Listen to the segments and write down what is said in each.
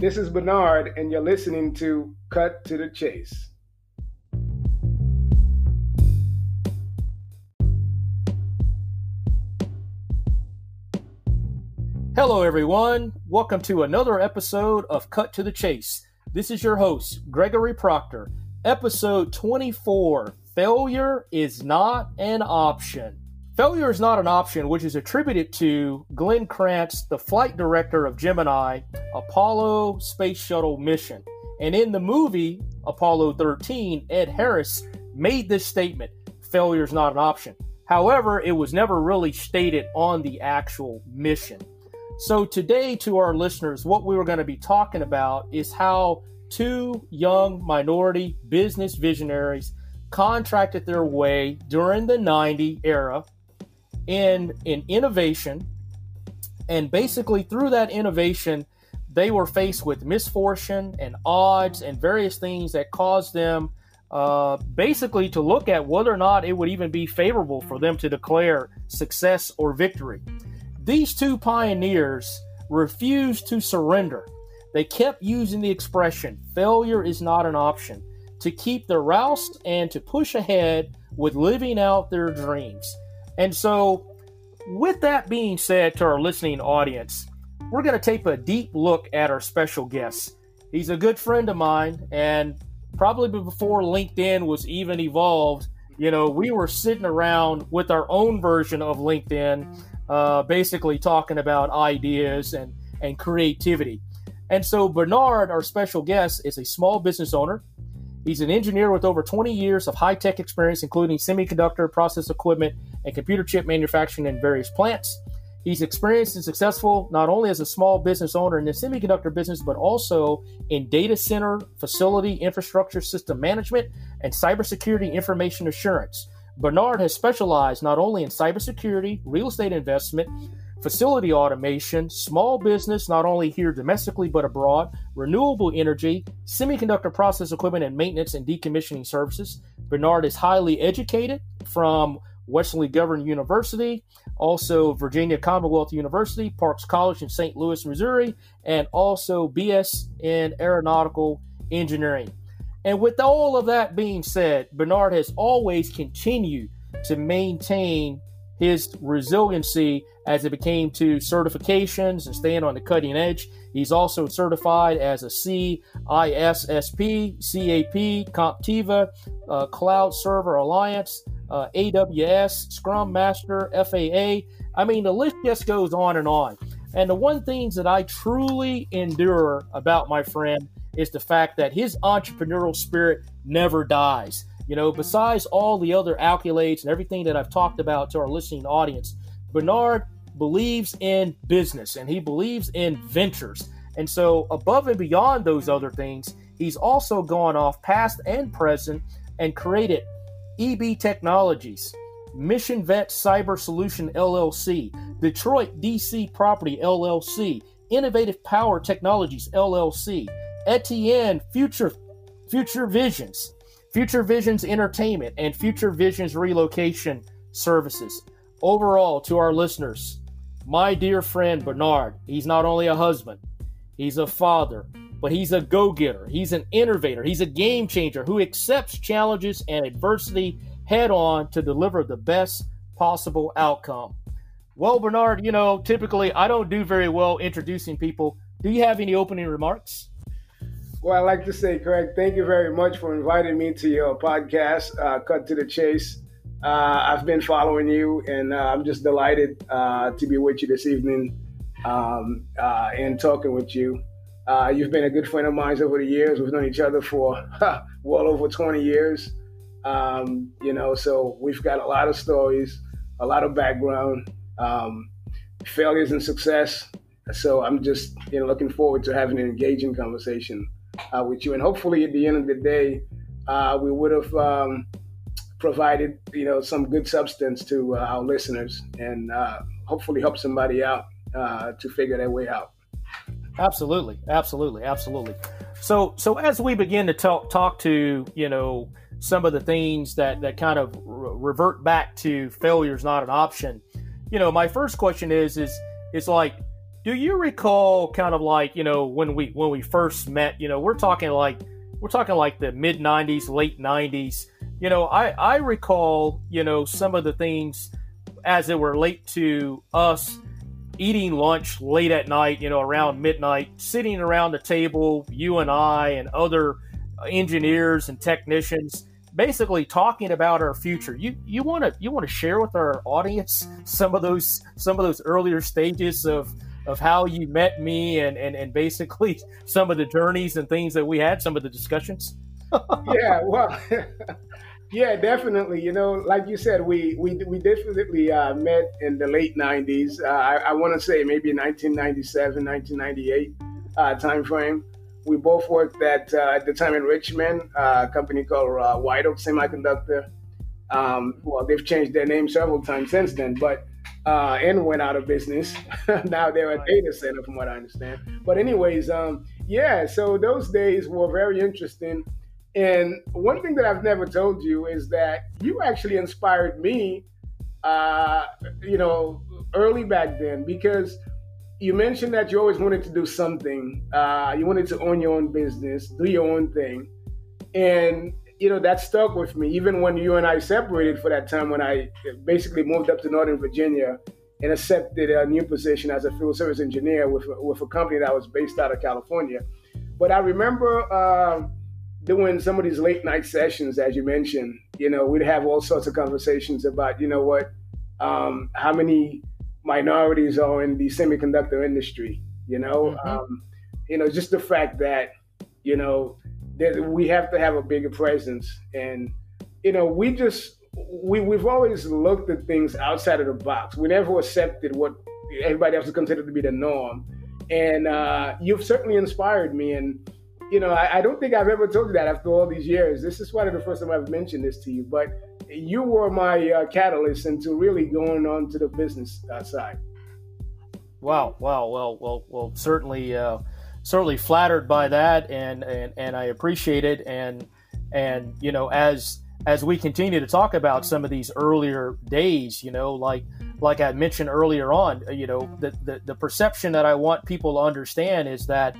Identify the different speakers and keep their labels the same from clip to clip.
Speaker 1: This is Bernard, and you're listening to Cut to the Chase.
Speaker 2: Hello, everyone. Welcome to another episode of Cut to the Chase. This is your host, Gregory Proctor. Episode 24 Failure is not an option. Failure is not an option, which is attributed to Glenn Kranz, the flight director of Gemini Apollo Space Shuttle mission. And in the movie Apollo 13, Ed Harris made this statement failure is not an option. However, it was never really stated on the actual mission. So, today, to our listeners, what we were going to be talking about is how two young minority business visionaries contracted their way during the 90 era in, in innovation. And basically, through that innovation, they were faced with misfortune and odds and various things that caused them uh, basically to look at whether or not it would even be favorable for them to declare success or victory. These two pioneers refused to surrender. They kept using the expression, failure is not an option, to keep their roused and to push ahead with living out their dreams. And so, with that being said to our listening audience, we're going to take a deep look at our special guest. He's a good friend of mine, and probably before LinkedIn was even evolved, you know, we were sitting around with our own version of LinkedIn, uh, basically talking about ideas and, and creativity. And so, Bernard, our special guest, is a small business owner He's an engineer with over 20 years of high tech experience, including semiconductor, process equipment, and computer chip manufacturing in various plants. He's experienced and successful not only as a small business owner in the semiconductor business, but also in data center, facility, infrastructure system management, and cybersecurity information assurance. Bernard has specialized not only in cybersecurity, real estate investment, facility automation, small business, not only here domestically but abroad, renewable energy, semiconductor process equipment and maintenance and decommissioning services. Bernard is highly educated from Western Governor University, also Virginia Commonwealth University, Parks College in St. Louis, Missouri, and also BS in Aeronautical Engineering. And with all of that being said, Bernard has always continued to maintain his resiliency as it became to certifications and staying on the cutting edge. He's also certified as a CISSP, CAP, CompTIA, uh, Cloud Security Alliance, uh, AWS, Scrum Master, FAA. I mean, the list just goes on and on. And the one things that I truly endure about my friend is the fact that his entrepreneurial spirit never dies. You know, besides all the other accolades and everything that I've talked about to our listening audience, Bernard believes in business and he believes in ventures. And so, above and beyond those other things, he's also gone off past and present and created EB Technologies, Mission Vet Cyber Solution LLC, Detroit DC Property LLC, Innovative Power Technologies LLC, Etienne Future Future Visions, Future Visions Entertainment, and Future Visions Relocation Services. Overall, to our listeners, my dear friend Bernard, he's not only a husband, he's a father, but he's a go getter. He's an innovator. He's a game changer who accepts challenges and adversity head on to deliver the best possible outcome. Well, Bernard, you know, typically I don't do very well introducing people. Do you have any opening remarks?
Speaker 1: Well, I'd like to say, Greg, thank you very much for inviting me to your podcast, uh, Cut to the Chase. Uh, I've been following you, and uh, I'm just delighted uh, to be with you this evening um, uh, and talking with you. Uh, you've been a good friend of mine over the years. We've known each other for well over 20 years. Um, you know, so we've got a lot of stories, a lot of background, um, failures and success. So I'm just you know looking forward to having an engaging conversation uh, with you, and hopefully at the end of the day, we would have. Um, provided you know some good substance to uh, our listeners and uh, hopefully help somebody out uh, to figure their way out.
Speaker 2: Absolutely, absolutely, absolutely. So so as we begin to talk talk to you know some of the things that that kind of re- revert back to failure is not an option. You know, my first question is is is like do you recall kind of like you know when we when we first met? You know, we're talking like we're talking like the mid '90s, late '90s. You know, I I recall you know some of the things as it relate to us eating lunch late at night, you know, around midnight, sitting around the table, you and I and other engineers and technicians, basically talking about our future. You you want to you want to share with our audience some of those some of those earlier stages of of how you met me and and, and basically some of the journeys and things that we had, some of the discussions.
Speaker 1: yeah, well, yeah, definitely. You know, like you said, we we we definitely uh, met in the late '90s. Uh, I, I want to say maybe 1997, 1998 uh, time frame. We both worked at uh, at the time in Richmond, uh, a company called uh, White Oak Semiconductor. Um, well, they've changed their name several times since then, but uh, and went out of business. now they're a data center, from what I understand. But anyways, um, yeah. So those days were very interesting and one thing that I've never told you is that you actually inspired me, uh, you know, early back then because you mentioned that you always wanted to do something. Uh, you wanted to own your own business, do your own thing. And, you know, that stuck with me. Even when you and I separated for that time when I basically moved up to Northern Virginia and accepted a new position as a field service engineer with, with a company that was based out of California. But I remember. Uh, doing some of these late night sessions, as you mentioned, you know, we'd have all sorts of conversations about, you know what, um, how many minorities are in the semiconductor industry, you know, mm-hmm. um, you know, just the fact that, you know, that we have to have a bigger presence, and you know, we just we we've always looked at things outside of the box. We never accepted what everybody else is considered to be the norm, and uh, you've certainly inspired me and you know, I, I, don't think I've ever told you that after all these years. This is probably the first time I've mentioned this to you, but you were my uh, catalyst into really going on to the business uh, side.
Speaker 2: Wow! Wow! Well, well, well. Certainly, uh, certainly flattered by that, and and and I appreciate it. And and you know, as as we continue to talk about some of these earlier days, you know, like like I mentioned earlier on, you know, the the, the perception that I want people to understand is that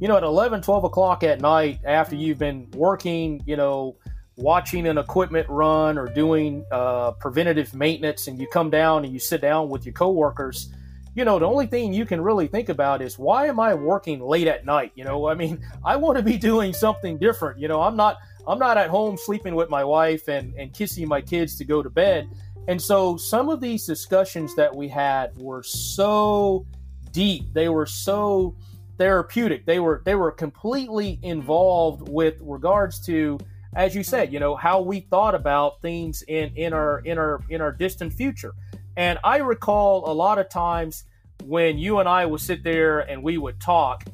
Speaker 2: you know, at 11, 12 o'clock at night, after you've been working, you know, watching an equipment run or doing uh, preventative maintenance, and you come down and you sit down with your coworkers, you know, the only thing you can really think about is why am I working late at night? You know, I mean, I want to be doing something different. You know, I'm not I'm not at home sleeping with my wife and, and kissing my kids to go to bed. And so some of these discussions that we had were so deep. They were so therapeutic. They were they were completely involved with regards to, as you said, you know how we thought about things in in our in our in our distant future. And I recall a lot of times when you and I would sit there and we would talk.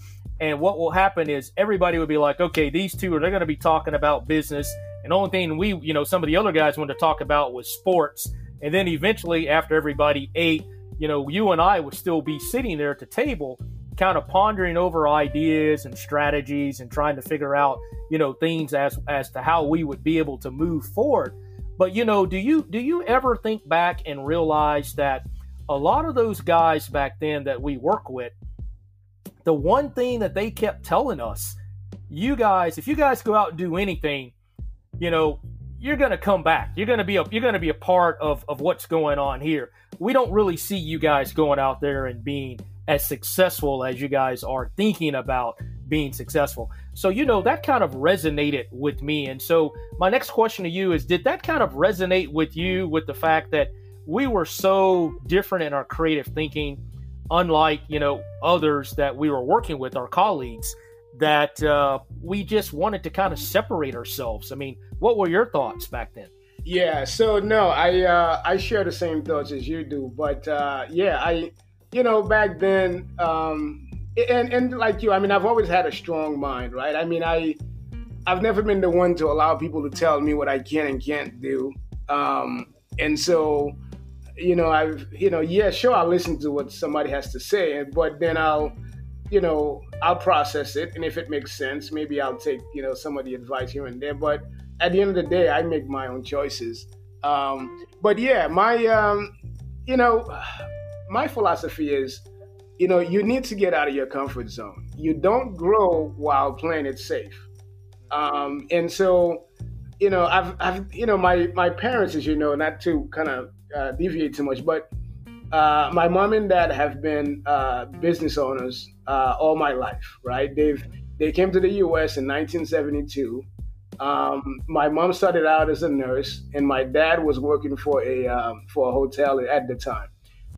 Speaker 2: And what will happen is everybody would be like, okay, these two are they're going to be talking about business. And the only thing we, you know, some of the other guys wanted to talk about was sports. And then eventually, after everybody ate, you know, you and I would still be sitting there at the table kind of pondering over ideas and strategies and trying to figure out, you know, things as as to how we would be able to move forward. But you know, do you do you ever think back and realize that a lot of those guys back then that we work with, the one thing that they kept telling us, you guys, if you guys go out and do anything, you know, you're to come back. You're to be a you're to be a part of of what's going on here. We don't really see you guys going out there and being as successful as you guys are thinking about being successful. So, you know, that kind of resonated with me. And so, my next question to you is Did that kind of resonate with you with the fact that we were so different in our creative thinking, unlike, you know, others that we were working with, our colleagues, that uh, we just wanted to kind of separate ourselves? I mean, what were your thoughts back then?
Speaker 1: Yeah, so no, I uh, I share the same thoughts as you do, but uh, yeah, I you know, back then, um, and and like you, I mean, I've always had a strong mind, right? I mean, I I've never been the one to allow people to tell me what I can and can't do, um, and so you know, I've you know, yeah, sure, I'll listen to what somebody has to say, but then I'll you know, I'll process it, and if it makes sense, maybe I'll take you know some of the advice here and there. But at the end of the day, I make my own choices. Um, but yeah, my um, you know my philosophy is, you know, you need to get out of your comfort zone. You don't grow while playing it safe. Um, and so, you know, I've, I've, you know, my, my parents, as you know, not to kind of uh, deviate too much, but uh, my mom and dad have been uh, business owners uh, all my life, right? They've, they came to the U.S. in 1972. Um, my mom started out as a nurse, and my dad was working for a um, for a hotel at the time.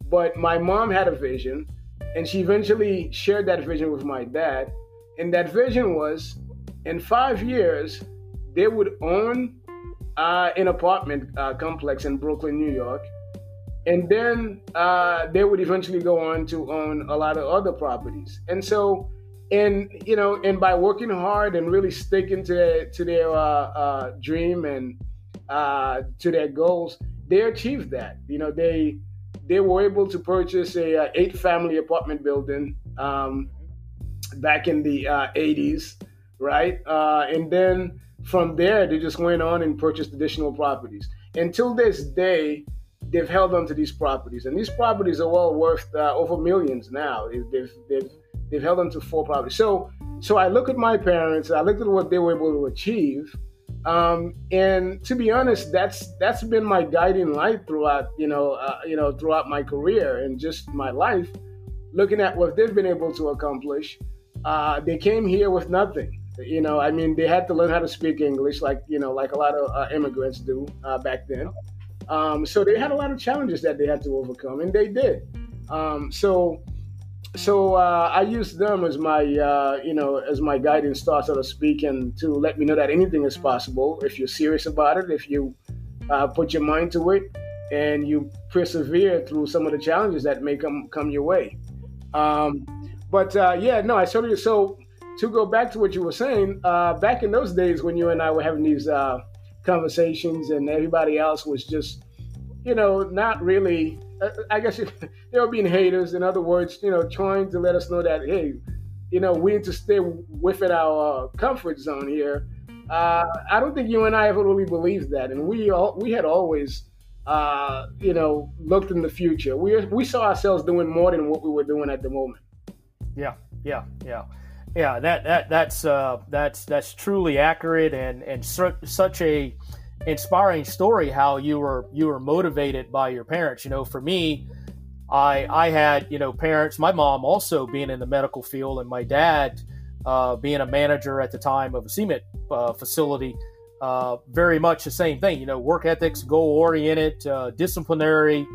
Speaker 1: But my mom had a vision and she eventually shared that vision with my dad. And that vision was in five years, they would own uh, an apartment uh, complex in Brooklyn, New York. And then uh, they would eventually go on to own a lot of other properties. And so, and you know, and by working hard and really sticking to their, to their uh, uh, dream and uh, to their goals, they achieved that. You know, they they were able to purchase a, uh, eight family apartment building um, back in the uh, 80s, right? Uh, and then from there, they just went on and purchased additional properties. Until this day, they've held on to these properties, and these properties are well worth uh, over millions now. They've, they've, they've held on to four properties. So, so I look at my parents, I look at what they were able to achieve, um, and to be honest, that's that's been my guiding light throughout you know uh, you know throughout my career and just my life. Looking at what they've been able to accomplish, uh, they came here with nothing. You know, I mean, they had to learn how to speak English, like you know, like a lot of uh, immigrants do uh, back then. Um, so they had a lot of challenges that they had to overcome, and they did. Um, so so uh, I use them as my, uh, you know, as my guiding star, so to speak, and to let me know that anything is possible if you're serious about it, if you uh, put your mind to it, and you persevere through some of the challenges that may come come your way. Um, but uh, yeah, no, I certainly. So to go back to what you were saying, uh, back in those days when you and I were having these uh, conversations, and everybody else was just, you know, not really I guess they were being haters. In other words, you know, trying to let us know that hey, you know, we need to stay within our uh, comfort zone here. Uh, I don't think you and I ever really believed that, and we all, we had always, uh, you know, looked in the future. We we saw ourselves doing more than what we were doing at the moment.
Speaker 2: Yeah, yeah, yeah, yeah. That that that's uh, that's that's truly accurate and and such a inspiring story how you were you were motivated by your parents. You know, for me, I I had you know parents. My mom also being in the medical field, and my dad uh, being a manager at the time of a cement uh, facility. Uh, very much the same thing. You know, work ethics, goal oriented, uh, disciplinary.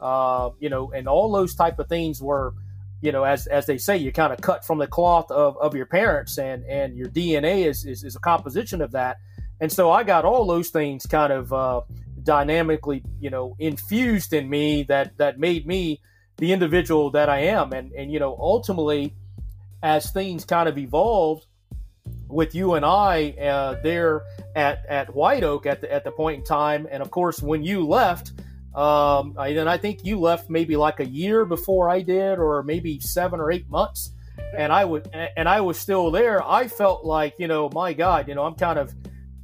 Speaker 2: Uh, you know, and all those type of things were. You know, as, as they say, you kind of cut from the cloth of, of your parents, and, and your DNA is, is, is a composition of that and so I got all those things kind of uh, dynamically, you know, infused in me that that made me the individual that I am. And and you know, ultimately, as things kind of evolved with you and I uh, there at at White Oak at the at the point in time, and of course when you left. Um, and I think you left maybe like a year before I did, or maybe seven or eight months, and I would, and I was still there. I felt like, you know, my God, you know, I'm kind of,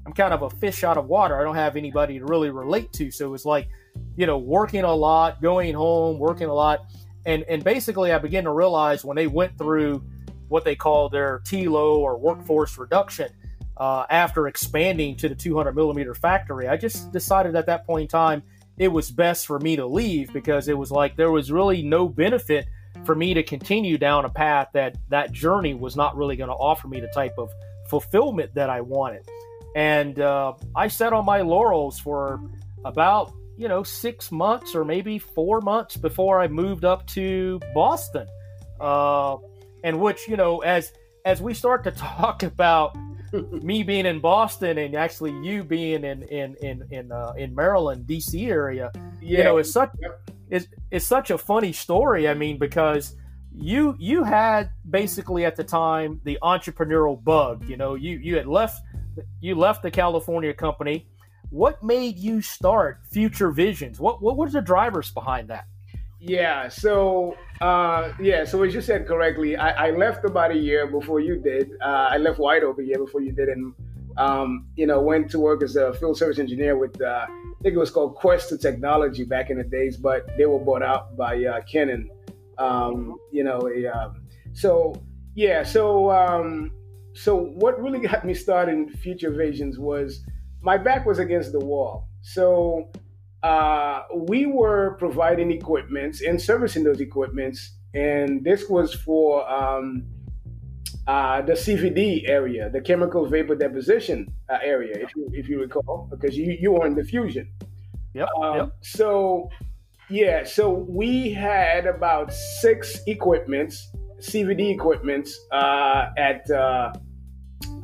Speaker 2: I'm kind of a fish out of water. I don't have anybody to really relate to. So it was like, you know, working a lot, going home, working a lot. And, and basically, I began to realize when they went through what they call their TLO or workforce reduction uh, after expanding to the 200 millimeter factory, I just decided at that point in time it was best for me to leave because it was like there was really no benefit for me to continue down a path that that journey was not really going to offer me the type of fulfillment that I wanted. And uh, I sat on my laurels for about, you know, six months or maybe four months before I moved up to Boston. Uh, and which, you know, as as we start to talk about me being in Boston and actually you being in in in in, uh, in Maryland, D.C. area, yeah. you know, it's such it's, it's such a funny story. I mean, because you you had basically at the time the entrepreneurial bug. You know, you you had left you left the California company. What made you start Future Visions? What what was the drivers behind that?
Speaker 1: Yeah, so uh, yeah, so as you said correctly, I, I left about a year before you did. Uh, I left White Oak a year before you did, and um, you know went to work as a field service engineer with uh, I think it was called Quester Technology back in the days, but they were bought out by uh, Canon Um, you know, um, so yeah, so um, so what really got me started in Future Visions was my back was against the wall. So uh, we were providing equipments and servicing those equipments, and this was for um, uh, the CVD area, the chemical vapor deposition uh, area, if you if you recall, because you you were in diffusion.
Speaker 2: Yep,
Speaker 1: Um,
Speaker 2: yep.
Speaker 1: So yeah, so we had about six equipments, CVD equipment uh, at uh,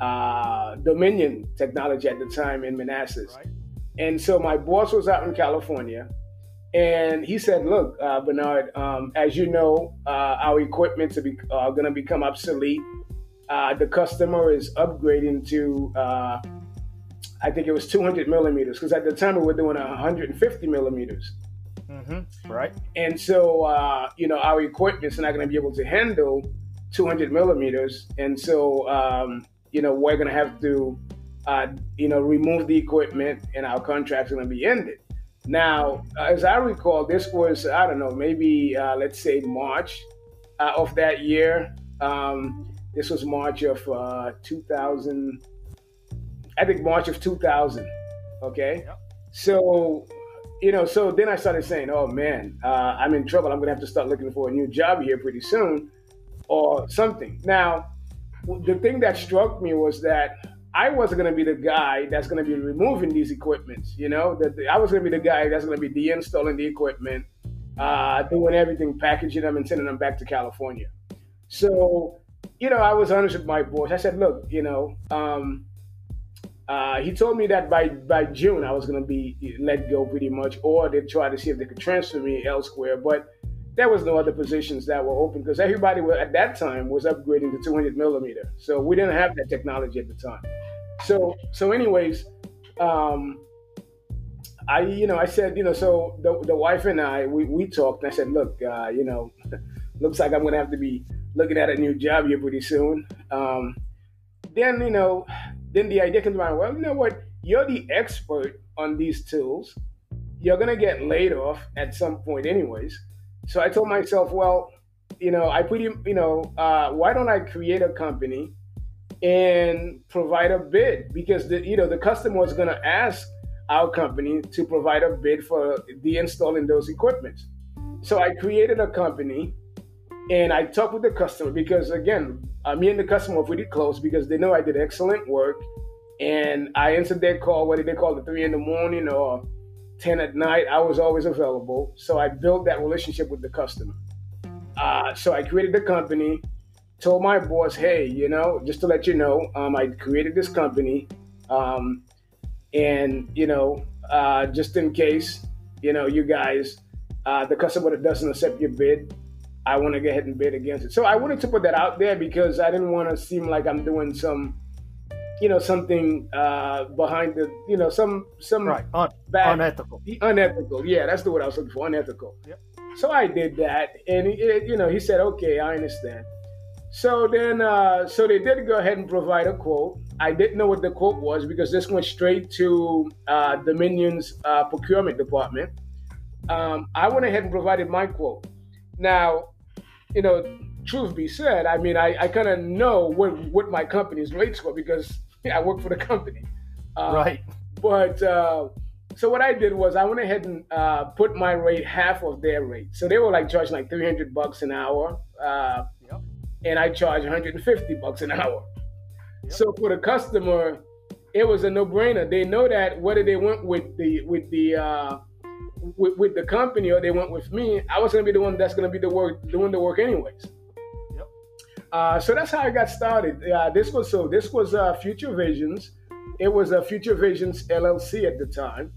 Speaker 1: uh, Dominion Technology at the time in Manassas.
Speaker 2: Right.
Speaker 1: And so my boss was out in California, and he said, "Look, uh, Bernard, um, as you know, uh, our equipment are, be, are going to become obsolete. Uh, the customer is upgrading to, uh, I think it was 200 millimeters, because at the time we were doing 150 millimeters.
Speaker 2: Mm-hmm. Right.
Speaker 1: And so, uh, you know, our equipment's not going to be able to handle 200 millimeters. And so, um, you know, we're going to have to, uh, you know, remove the equipment and our contract's going to be ended. Now, as I recall, this was, I don't know, maybe, uh, let's say March uh, of that year. Um, this was March of uh, 2000, I think March of 2000. Okay.
Speaker 2: Yep.
Speaker 1: So, you know, so then I started saying, oh man, uh, I'm in trouble. I'm going to have to start looking for a new job here pretty soon or something. Now, the thing that struck me was that I wasn't going to be the guy that's going to be removing these equipments. You know, that I was going to be the guy that's going to be de-installing the equipment, uh, doing everything, packaging them, and sending them back to California. So, you know, I was honest with my boss. I said, look, you know, um, uh, he told me that by by June I was going to be let go pretty much, or they'd try to see if they could transfer me elsewhere. But there was no other positions that were open because everybody at that time was upgrading to 200 millimeter. So we didn't have that technology at the time. So so anyways, um, I you know I said you know so the, the wife and I we, we talked and I said look uh, you know looks like I'm gonna have to be looking at a new job here pretty soon. Um, then you know then the idea came to mind well you know what you're the expert on these tools you're gonna get laid off at some point anyways. So I told myself well you know I put you you know uh, why don't I create a company and provide a bid because the you know the customer is going to ask our company to provide a bid for the installing those equipments. So I created a company and I talked with the customer because again, uh, me and the customer were pretty close because they know I did excellent work and I answered their call, whether they called at three in the morning or 10 at night, I was always available. So I built that relationship with the customer. Uh, so I created the company told my boss, hey, you know, just to let you know, um, I created this company, um, and you know, uh, just in case, you know, you guys, uh, the customer that doesn't accept your bid, I want to go ahead and bid against it. So I wanted to put that out there because I didn't want to seem like I'm doing some, you know, something uh, behind the, you know, some some
Speaker 2: Right. Un-
Speaker 1: bad
Speaker 2: unethical.
Speaker 1: unethical. Yeah, that's the word I was looking for. Unethical.
Speaker 2: Yep.
Speaker 1: So I did that, and it, you know, he said, "Okay, I understand." So then, uh, so they did go ahead and provide a quote. I didn't know what the quote was because this went straight to uh, Dominion's uh, procurement department. Um, I went ahead and provided my quote. Now, you know, truth be said, I mean, I, I kind of know what what my company's rates were because I work for the company. Uh,
Speaker 2: right.
Speaker 1: but uh, so what I did was I went ahead and uh, put my rate half of their rate. So they were like charging like 300 bucks an hour, uh,
Speaker 2: Yep.
Speaker 1: and I charge 150 bucks an hour.
Speaker 2: Yep.
Speaker 1: So for the customer, it was a no-brainer. They know that whether they went with the with the uh, with, with the company or they went with me, I was going to be the one that's going to be the work doing the work anyways.
Speaker 2: Yep.
Speaker 1: Uh, so that's how I got started. Uh, this was so. This was uh, Future Visions. It was a Future Visions LLC at the time,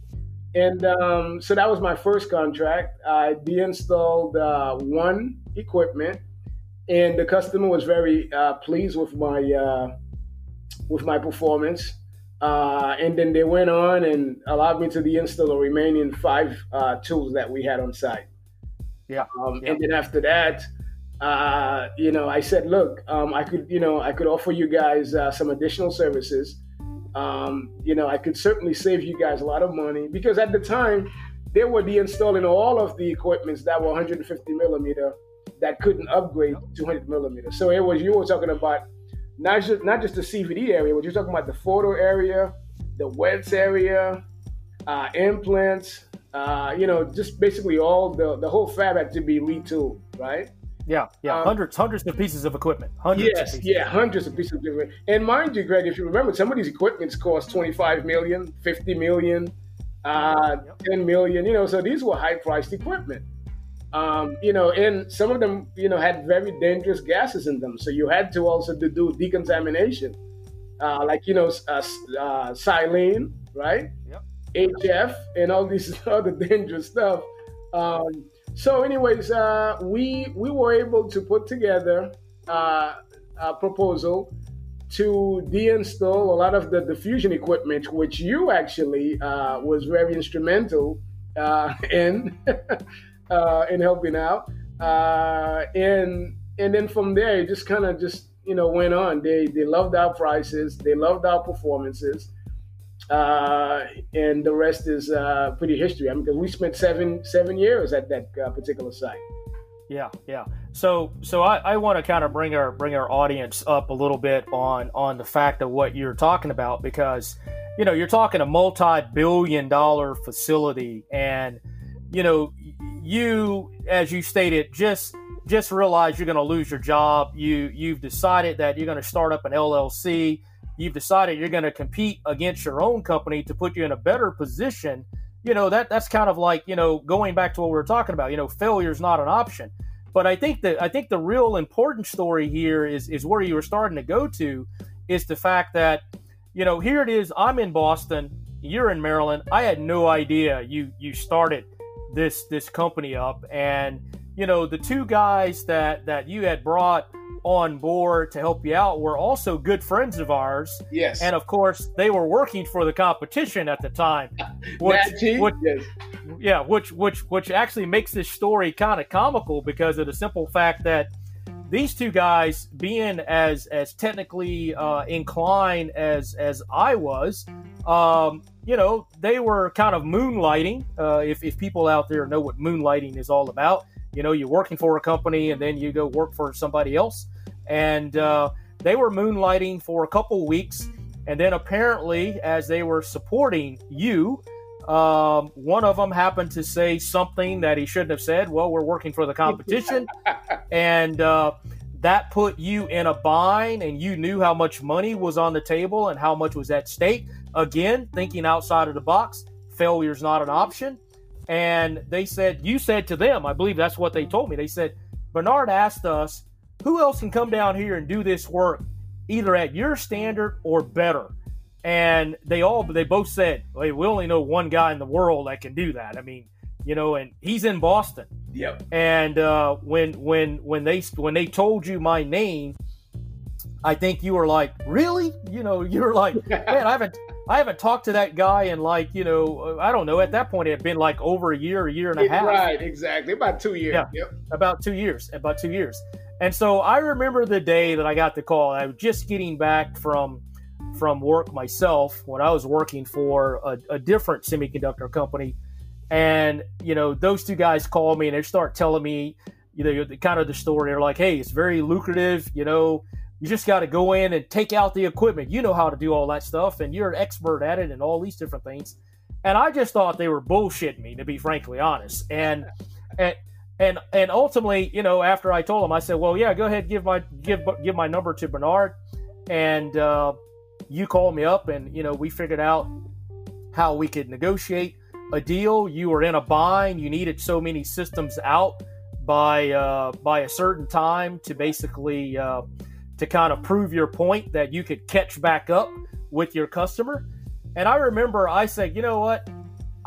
Speaker 1: and um, so that was my first contract. I de-installed uh, one equipment, and the customer was very uh, pleased with my uh, with my performance. Uh, and then they went on and allowed me to de-install the remaining five uh, tools that we had on site.
Speaker 2: Yeah.
Speaker 1: Um,
Speaker 2: Yeah.
Speaker 1: And then after that, uh, you know, I said, look, um, I could, you know, I could offer you guys uh, some additional services. Um, you know, I could certainly save you guys a lot of money because at the time they were de-installing all of the equipments that were 150 millimeter that couldn't upgrade 200 millimeter. So it was you were talking about not just not just the CVD area, but you're talking about the photo area, the wets area, uh, implants, uh, you know, just basically all the the whole fab had to be retooled, right?
Speaker 2: Yeah, yeah, um, hundreds, hundreds of pieces of equipment. Hundreds
Speaker 1: yes, yeah, hundreds of pieces of equipment. And mind you, Greg, if you remember, some of these equipments cost 25 million, 50 million, uh, yep. 10 million, you know, so these were high priced equipment. Um, you know, and some of them, you know, had very dangerous gases in them. So you had to also to do decontamination, uh, like, you know, uh, uh, xylene, right? Yep. HF and all these other dangerous stuff. Um, so, anyways, uh, we we were able to put together uh, a proposal to deinstall a lot of the diffusion equipment, which you actually uh, was very instrumental uh, in uh, in helping out. Uh, and and then from there, it just kind of just you know went on. They they loved our prices, they loved our performances uh, and the rest is uh, pretty history. I mean, we spent seven seven years at that uh, particular site.
Speaker 2: Yeah, yeah. So, so I, I want to kind of bring our bring our audience up a little bit on on the fact of what you're talking about because, you know, you're talking a multi-billion dollar facility, and you know, you as you stated just just realize you're going to lose your job. You you've decided that you're going to start up an LLC you've decided you're going to compete against your own company to put you in a better position, you know, that that's kind of like, you know, going back to what we were talking about, you know, failure is not an option. But I think that I think the real important story here is is where you were starting to go to is the fact that, you know, here it is, I'm in Boston, you're in Maryland. I had no idea you you started this this company up and you know the two guys that that you had brought on board to help you out were also good friends of ours.
Speaker 1: Yes.
Speaker 2: And of course, they were working for the competition at the time. Which, which yes. Yeah, which which which actually makes this story kind of comical because of the simple fact that these two guys, being as as technically uh, inclined as as I was, um, you know, they were kind of moonlighting. Uh, if if people out there know what moonlighting is all about, you know, you're working for a company and then you go work for somebody else. And uh, they were moonlighting for a couple weeks. And then apparently, as they were supporting you, um, one of them happened to say something that he shouldn't have said. Well, we're working for the competition. and uh, that put you in a bind, and you knew how much money was on the table and how much was at stake. Again, thinking outside of the box, failure is not an option. And they said, You said to them, I believe that's what they told me. They said, Bernard asked us, who else can come down here and do this work either at your standard or better? And they all, they both said, hey, we only know one guy in the world that can do that. I mean, you know, and he's in Boston.
Speaker 1: Yep.
Speaker 2: And uh, when when when they when they told you my name, I think you were like, really? You know, you were like, man, I haven't I haven't talked to that guy in like, you know, I don't know. At that point, it had been like over a year, a year and a half.
Speaker 1: Right, exactly. About two years.
Speaker 2: Yeah, yep. about two years. About two years. And so I remember the day that I got the call. I was just getting back from from work myself when I was working for a, a different semiconductor company. And, you know, those two guys called me and they start telling me, you know, the, kind of the story. They're like, hey, it's very lucrative, you know, you just got to go in and take out the equipment. You know how to do all that stuff, and you're an expert at it, and all these different things. And I just thought they were bullshitting me, to be frankly honest. And and and and ultimately, you know, after I told them, I said, "Well, yeah, go ahead, give my give give my number to Bernard." And uh, you called me up, and you know, we figured out how we could negotiate a deal. You were in a bind. You needed so many systems out by uh, by a certain time to basically. Uh, to kind of prove your point that you could catch back up with your customer. And I remember I said, you know what?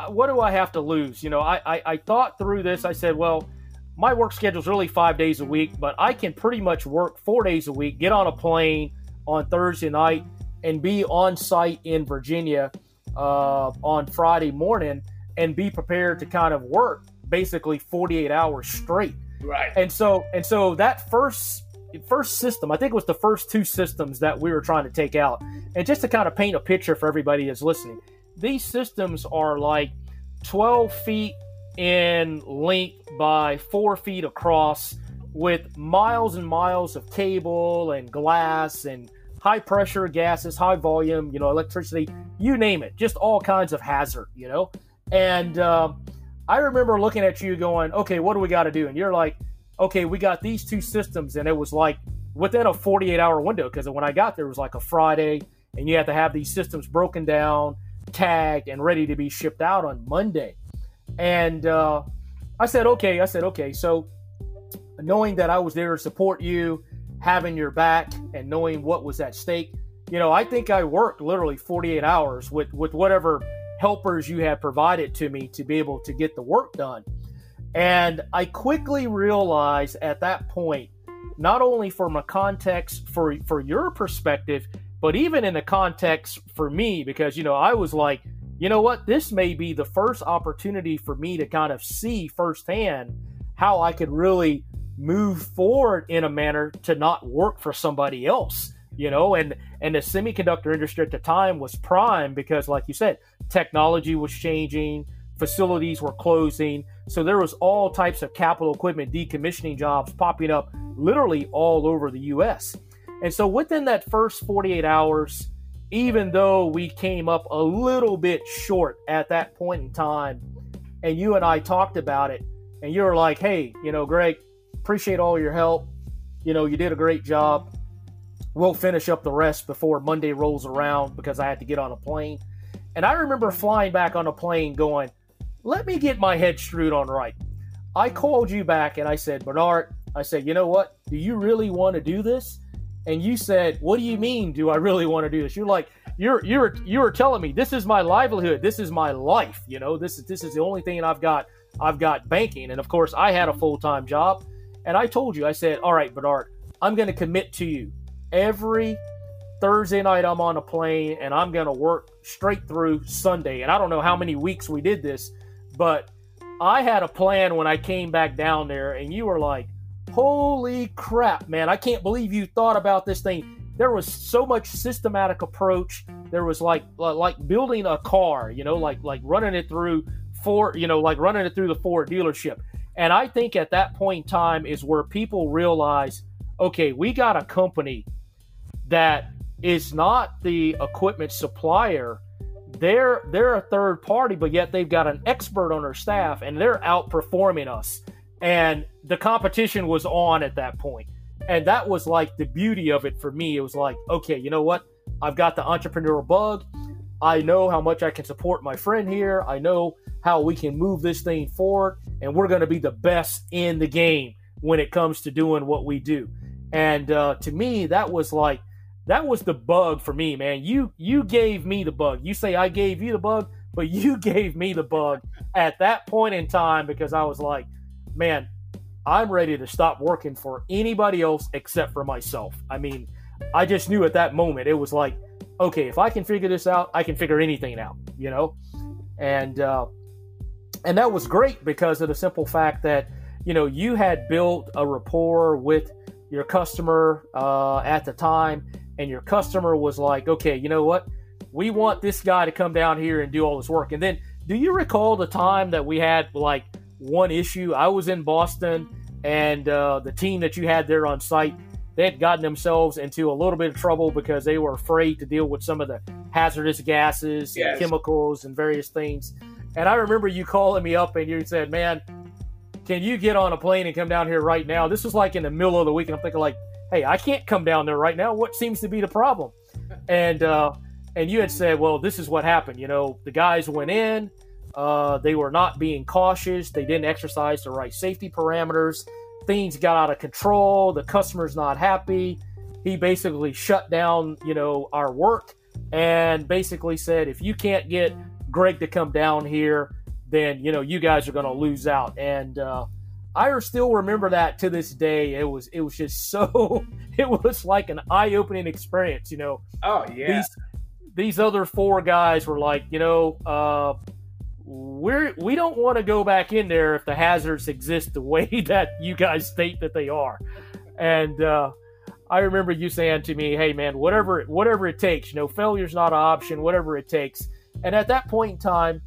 Speaker 2: What do I have to lose? You know, I, I, I thought through this. I said, well, my work schedule is really five days a week, but I can pretty much work four days a week, get on a plane on Thursday night, and be on site in Virginia uh, on Friday morning and be prepared to kind of work basically 48 hours straight.
Speaker 1: Right.
Speaker 2: And so and so that first first system, I think it was the first two systems that we were trying to take out. And just to kind of paint a picture for everybody that's listening, these systems are like 12 feet in length by four feet across. with miles and miles of cable and glass and high pressure gases, high volume, you know, electricity, you name it, just all kinds of hazard, you know. And uh, I remember looking at you going, okay, what do we got to do? And you're like, okay, we got these two systems. And it was like within a 48 hour window because when I got there, it was like a Friday and you had to have these systems broken down, tagged, and ready to be shipped out on Monday. And uh, I said, okay, I said, okay. So knowing that I was there to support you, having your back, and knowing what was at stake, you know, I think I worked literally 48 hours with, with whatever helpers you had provided to me to be able to get the work done. And I quickly realized at that point, not only from a context for, for your perspective, but even in the context for me, because, you know, I was like, you know what, this may be the first opportunity for me to kind of see firsthand how I could really move forward in a manner to not work for somebody else you know? And and the semiconductor industry at the time was prime because like you said technology was changing facilities were closing. So there was all types of capital equipment decommissioning jobs popping up literally all over the US and so within that first 48 hours even though we came up a little bit short at that point in time and you and I talked about it and you were like hey you know Greg appreciate all your help you know you did a great job we'll finish up the rest before Monday rolls around because I had to get on a plane. And I remember flying back on a plane going, let me get my head screwed on right. I called you back and I said, Bernard, I said, you know what? Do you really want to do this? And you said, what do you mean? Do I really want to do this? You're like, you're you're you were telling me this is my livelihood, this is my life. You know, this is this is the only thing I've got. I've got banking, and of course, I had a full time job. And I told you, I said, all right, Bernard, I'm going to commit to you every Thursday night I'm on a plane and I'm going to work straight through Sunday. And I don't know how many weeks we did this, but I had a plan when I came back down there and you were like, "Holy crap, man. I can't believe you thought about this thing." There was so much systematic approach. There was like like building a car, you know, like like running it through Ford, you know, like running it through the Ford dealership. And I think at that point in time is where people realize, okay, we got a company that is not the equipment supplier. They're they're a third party, but yet they've got an expert on their staff and they're outperforming us. And the competition was on at that point. And that was like the beauty of it for me. It was like, okay, you know what? I've got the entrepreneurial bug. I know how much I can support my friend here. I know how we can move this thing forward, and we're going to be the best in the game when it comes to doing what we do. And uh, to me, that was like that was the bug for me, man. You you gave me the bug. You say I gave you the bug, but you gave me the bug at that point in time because I was like, man, I'm ready to stop working for anybody else except for myself. I mean, I just knew at that moment it was like, okay, if I can figure this out, I can figure anything out, you know, and uh, and that was great because of the simple fact that you know you had built a rapport with your customer uh, at the time and your customer was like, okay, you know what? We want this guy to come down here and do all this work. And then, do you recall the time that we had like one issue? I was in Boston, and uh, the team that you had there on site, they had gotten themselves into a little bit of trouble because they were afraid to deal with some of the hazardous gases yes. and chemicals and various things. And I remember you calling me up and you said, man, can you get on a plane and come down here right now? This was like in the middle of the week. And I'm thinking, like, hey, I can't come down there right now. What seems to be the problem? And uh, and you had said, well, this is what happened. You know, the guys went in. Uh, they were not being cautious. They didn't exercise the right safety parameters. Things got out of control. The customer's not happy. He basically shut down, you know, our work and basically said, if you can't get Greg to come down here, then you know you guys are going to lose out. And uh, I still remember that to this day. It was it was just so it was like an eye opening experience, you know.
Speaker 1: Oh yeah.
Speaker 2: These these other four guys were like, you know, uh, we're we don't want to go back in there if the hazards exist the way that you guys state that they are. And uh, I remember you saying to me, "Hey man, whatever whatever it takes, you know, failure's not an option. Whatever it takes." And at that point in time,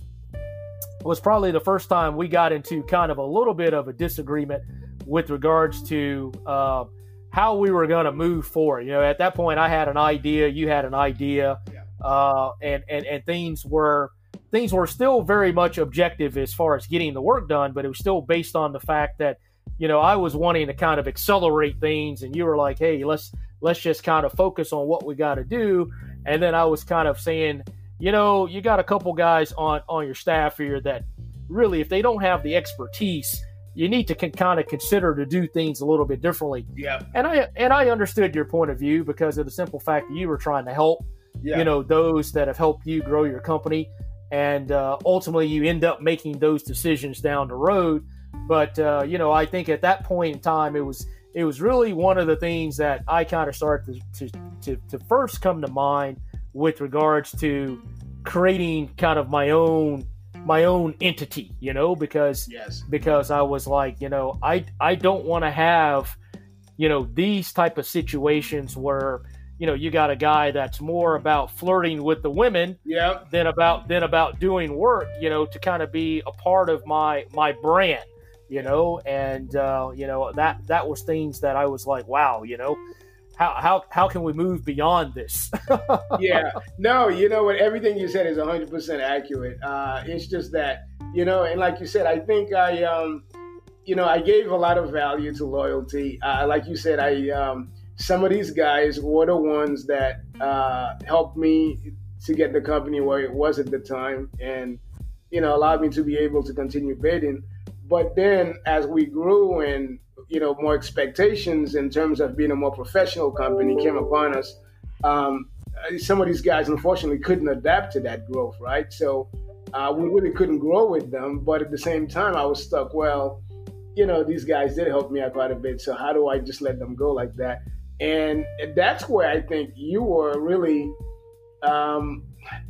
Speaker 2: was probably the first time we got into kind of a little bit of a disagreement with regards to uh, how we were going to move forward. You know, at that point, I had an idea, you had an idea, yeah. uh, and, and and things were things were still very much objective as far as getting the work done, but it was still based on the fact that you know I was wanting to kind of accelerate things, and you were like, hey, let's let's just kind of focus on what we got to do, and then I was kind of saying, you know, you got a couple guys on on your staff here that really, if they don't have the expertise you need to kind of consider to do things a little bit differently.
Speaker 1: Yeah.
Speaker 2: And I and I understood your point of view because of the simple fact that you were trying to help, yeah. you know, those that have helped you grow your company, and uh, ultimately you end up making those decisions down the road. But uh, you know, I think at that point in time, it was it was really one of the things that I kind of started to, to, to, to first come to mind with regards to creating kind of my own my own entity, you know, because
Speaker 1: yes.
Speaker 2: because I was like, you know, I I don't want to have, you know, these type of situations where you know you got a guy that's more about flirting with the women
Speaker 1: yeah.
Speaker 2: than about than about doing work, you know, to kind of be a part of my my brand, you know, and uh, you know that that was things that I was like, wow, you know, how how how can we move beyond this?
Speaker 1: yeah, no, you know what? Everything you said is 100 percent accurate. Uh, it's just that you know, and like you said, I think I um, you know, I gave a lot of value to loyalty. Uh, like you said, I um, some of these guys were the ones that uh, helped me to get the company where it was at the time, and you know, allowed me to be able to continue bidding. But then, as we grew and you know more expectations in terms of being a more professional company came upon us. Um, some of these guys unfortunately couldn't adapt to that growth, right? So uh, we really couldn't grow with them. But at the same time, I was stuck. Well, you know, these guys did help me out quite a bit. So how do I just let them go like that? And that's where I think you were really um,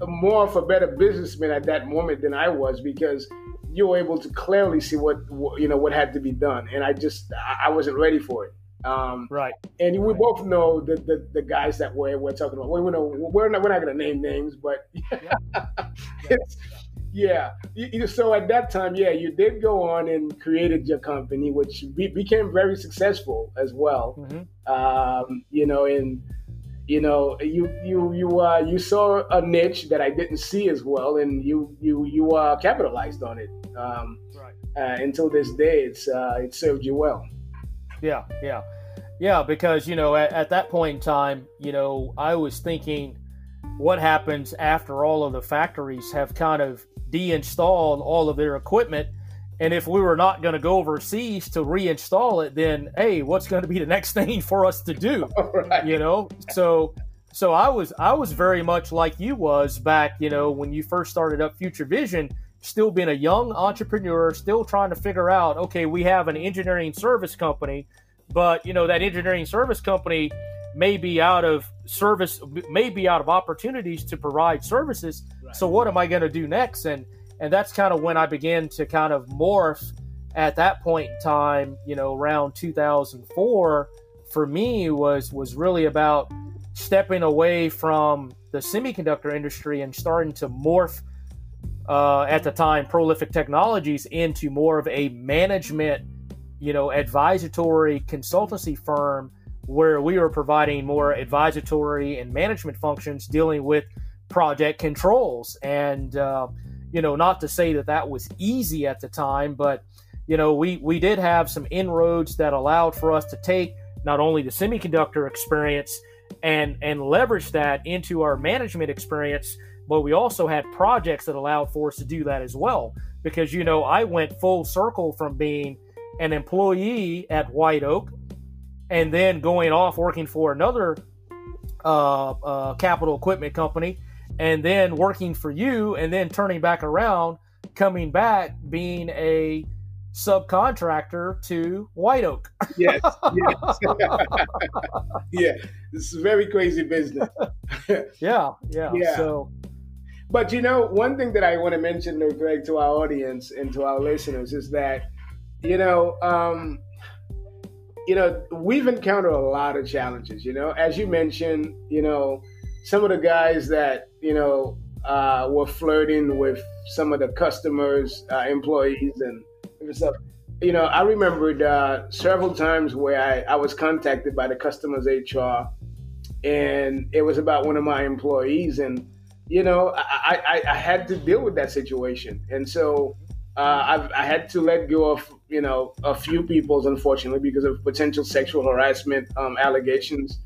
Speaker 1: more of a better businessman at that moment than I was because you were able to clearly see what, what you know what had to be done, and I just I wasn't ready for it.
Speaker 2: Um, right.
Speaker 1: And we
Speaker 2: right.
Speaker 1: both know the, the, the guys that we're, we're talking about. We, know, we're not, we're not going to name names, but yeah. yeah. So at that time, yeah, you did go on and created your company, which became very successful as well. Mm-hmm. Um, you know, and you know, you you you uh, you saw a niche that I didn't see as well, and you you you uh, capitalized on it. Um, right. Uh, until this day, it's uh, it served you well.
Speaker 2: Yeah, yeah, yeah. Because you know, at, at that point in time, you know, I was thinking, what happens after all of the factories have kind of deinstalled all of their equipment and if we were not going to go overseas to reinstall it, then hey, what's going to be the next thing for us to do? Right. You know, so so I was I was very much like you was back, you know, when you first started up Future Vision, still being a young entrepreneur, still trying to figure out, okay, we have an engineering service company, but you know that engineering service company may be out of service, may be out of opportunities to provide services. Right. So what am I going to do next? And and that's kind of when I began to kind of morph at that point in time, you know, around 2004 for me was was really about stepping away from the semiconductor industry and starting to morph uh, at the time prolific technologies into more of a management you know advisory consultancy firm where we were providing more advisory and management functions dealing with project controls and uh, you know, not to say that that was easy at the time, but you know, we we did have some inroads that allowed for us to take not only the semiconductor experience and and leverage that into our management experience, but we also had projects that allowed for us to do that as well. Because you know, I went full circle from being an employee at White Oak and then going off working for another uh, uh, capital equipment company and then working for you and then turning back around, coming back being a subcontractor to White Oak.
Speaker 1: yes, yes. yeah, this is very crazy business.
Speaker 2: yeah, yeah, yeah. So,
Speaker 1: but you know, one thing that I want to mention, Greg, to our audience and to our listeners is that, you know, um, you know, we've encountered a lot of challenges. You know, as you mentioned, you know, some of the guys that you know uh, were flirting with some of the customers, uh, employees, and stuff. you know, I remembered uh, several times where I, I was contacted by the customer's HR, and it was about one of my employees, and you know, I, I, I had to deal with that situation, and so uh, i had to let go of you know a few people's unfortunately because of potential sexual harassment um, allegations.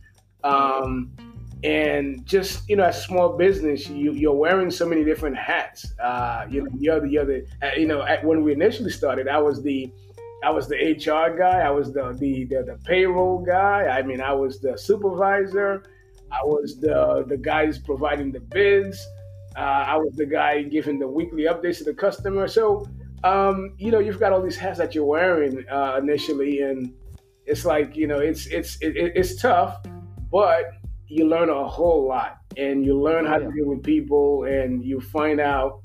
Speaker 1: Um, and just you know, as small business, you, you're wearing so many different hats. Uh, you know, you're the, you're the uh, you know, at, when we initially started, I was the I was the HR guy. I was the, the the, the payroll guy. I mean, I was the supervisor. I was the the guys providing the bids. Uh, I was the guy giving the weekly updates to the customer. So, um, you know, you've got all these hats that you're wearing uh, initially, and it's like you know, it's it's it, it's tough, but you learn a whole lot, and you learn how to deal with people, and you find out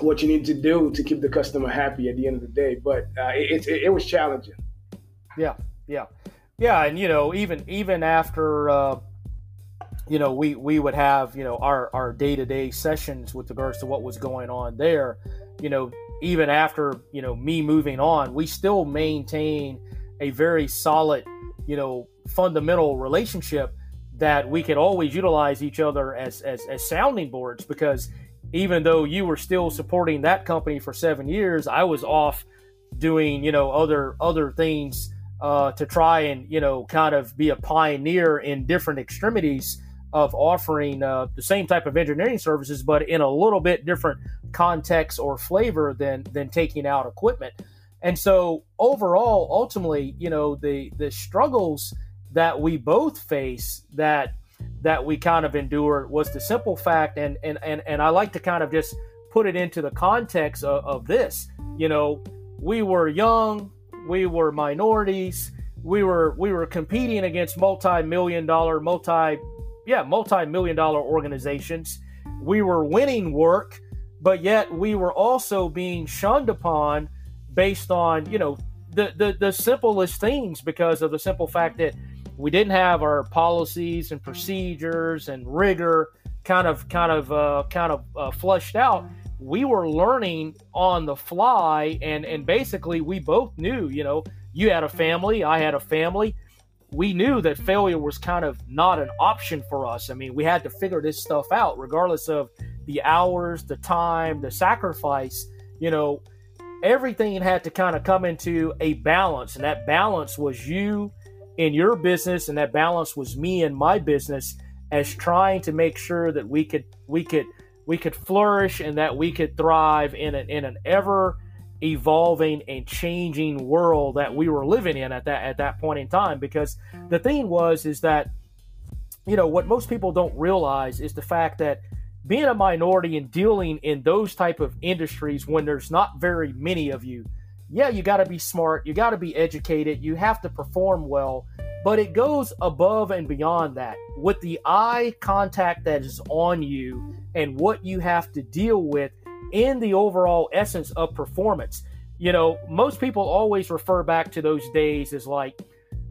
Speaker 1: what you need to do to keep the customer happy at the end of the day. But uh, it, it, it was challenging.
Speaker 2: Yeah, yeah, yeah, and you know, even even after. Uh, you know, we, we would have, you know, our, our day-to-day sessions with regards to what was going on there, you know, even after, you know, me moving on, we still maintain a very solid, you know, fundamental relationship that we could always utilize each other as, as, as sounding boards. Because even though you were still supporting that company for seven years, I was off doing you know other other things uh, to try and you know kind of be a pioneer in different extremities of offering uh, the same type of engineering services, but in a little bit different context or flavor than than taking out equipment. And so overall, ultimately, you know the the struggles that we both face that that we kind of endured was the simple fact, and and and, and I like to kind of just put it into the context of, of this. You know, we were young, we were minorities, we were we were competing against multi-million dollar, multi yeah, multi-million dollar organizations. We were winning work, but yet we were also being shunned upon based on, you know, the, the, the simplest things because of the simple fact that we didn't have our policies and procedures and rigor kind of kind of uh, kind of uh, flushed out. We were learning on the fly and and basically we both knew you know you had a family i had a family. We knew that failure was kind of not an option for us. I mean we had to figure this stuff out regardless of the hours the time the sacrifice you know everything had to kind of come into a balance and that balance was you in your business and that balance was me in my business as trying to make sure that we could we could we could flourish and that we could thrive in an in an ever evolving and changing world that we were living in at that at that point in time. Because the thing was is that you know what most people don't realize is the fact that being a minority and dealing in those type of industries when there's not very many of you yeah, you got to be smart, you got to be educated, you have to perform well, but it goes above and beyond that with the eye contact that is on you and what you have to deal with in the overall essence of performance. You know, most people always refer back to those days as like,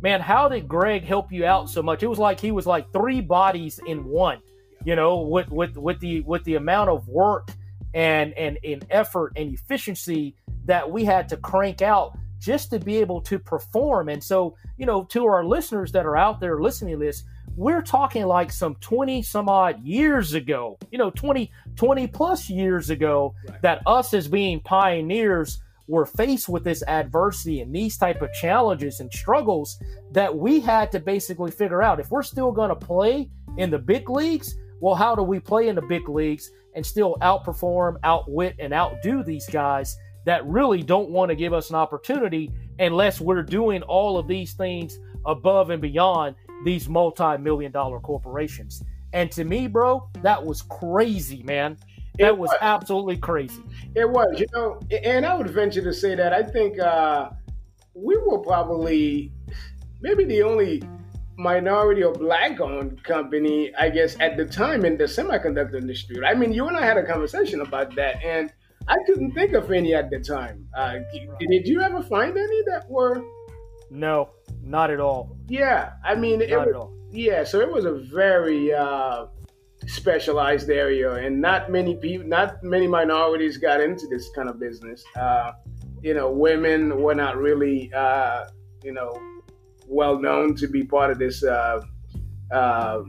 Speaker 2: man, how did Greg help you out so much? It was like he was like three bodies in one, you know, with with with the with the amount of work and and in effort and efficiency that we had to crank out just to be able to perform. And so, you know, to our listeners that are out there listening to this, we're talking like some 20 some odd years ago, you know, 20, 20 plus years ago right. that us as being pioneers were faced with this adversity and these type of challenges and struggles that we had to basically figure out if we're still going to play in the big leagues, well, how do we play in the big leagues and still outperform, outwit, and outdo these guys that really don't want to give us an opportunity unless we're doing all of these things above and beyond these multi-million dollar corporations. And to me, bro, that was crazy, man. That was. was. absolutely crazy.
Speaker 1: It was, you know, and I would venture to say that I think uh, we were probably maybe the only minority or black owned company, I guess, at the time in the semiconductor industry. I mean, you and I had a conversation about that, and I couldn't think of any at the time. Uh, did you ever find any that were?
Speaker 2: No, not at all.
Speaker 1: Yeah, I mean,
Speaker 2: not
Speaker 1: it was,
Speaker 2: at all.
Speaker 1: Yeah, so it was a very uh, specialized area, and not many people, not many minorities got into this kind of business. Uh, you know, women were not really, uh, you know, well known to be part of this uh, uh,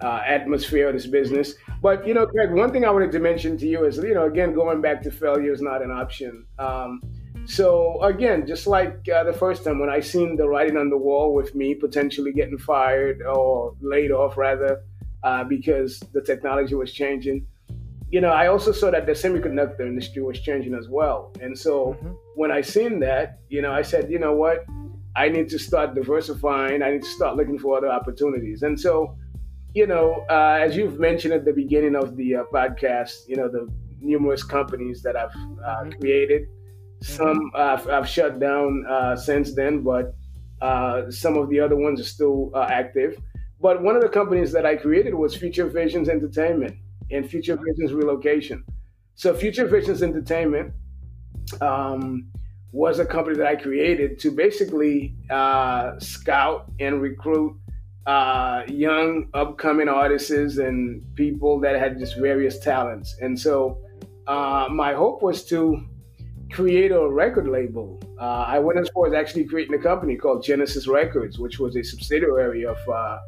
Speaker 1: uh, atmosphere of this business. But you know, Craig, one thing I wanted to mention to you is, you know, again, going back to failure is not an option. Um, so again, just like uh, the first time when I seen the writing on the wall with me potentially getting fired or laid off, rather, uh, because the technology was changing. You know, I also saw that the semiconductor industry was changing as well. And so mm-hmm. when I seen that, you know, I said, you know what, I need to start diversifying. I need to start looking for other opportunities. And so, you know, uh, as you've mentioned at the beginning of the uh, podcast, you know, the numerous companies that I've uh, mm-hmm. created. Some I've, I've shut down uh, since then, but uh, some of the other ones are still uh, active. But one of the companies that I created was Future Visions Entertainment and Future Visions Relocation. So Future Visions Entertainment um, was a company that I created to basically uh, scout and recruit uh, young upcoming artists and people that had just various talents. And so uh, my hope was to create a record label. Uh, I went as far as actually creating a company called Genesis Records, which was a subsidiary of uh,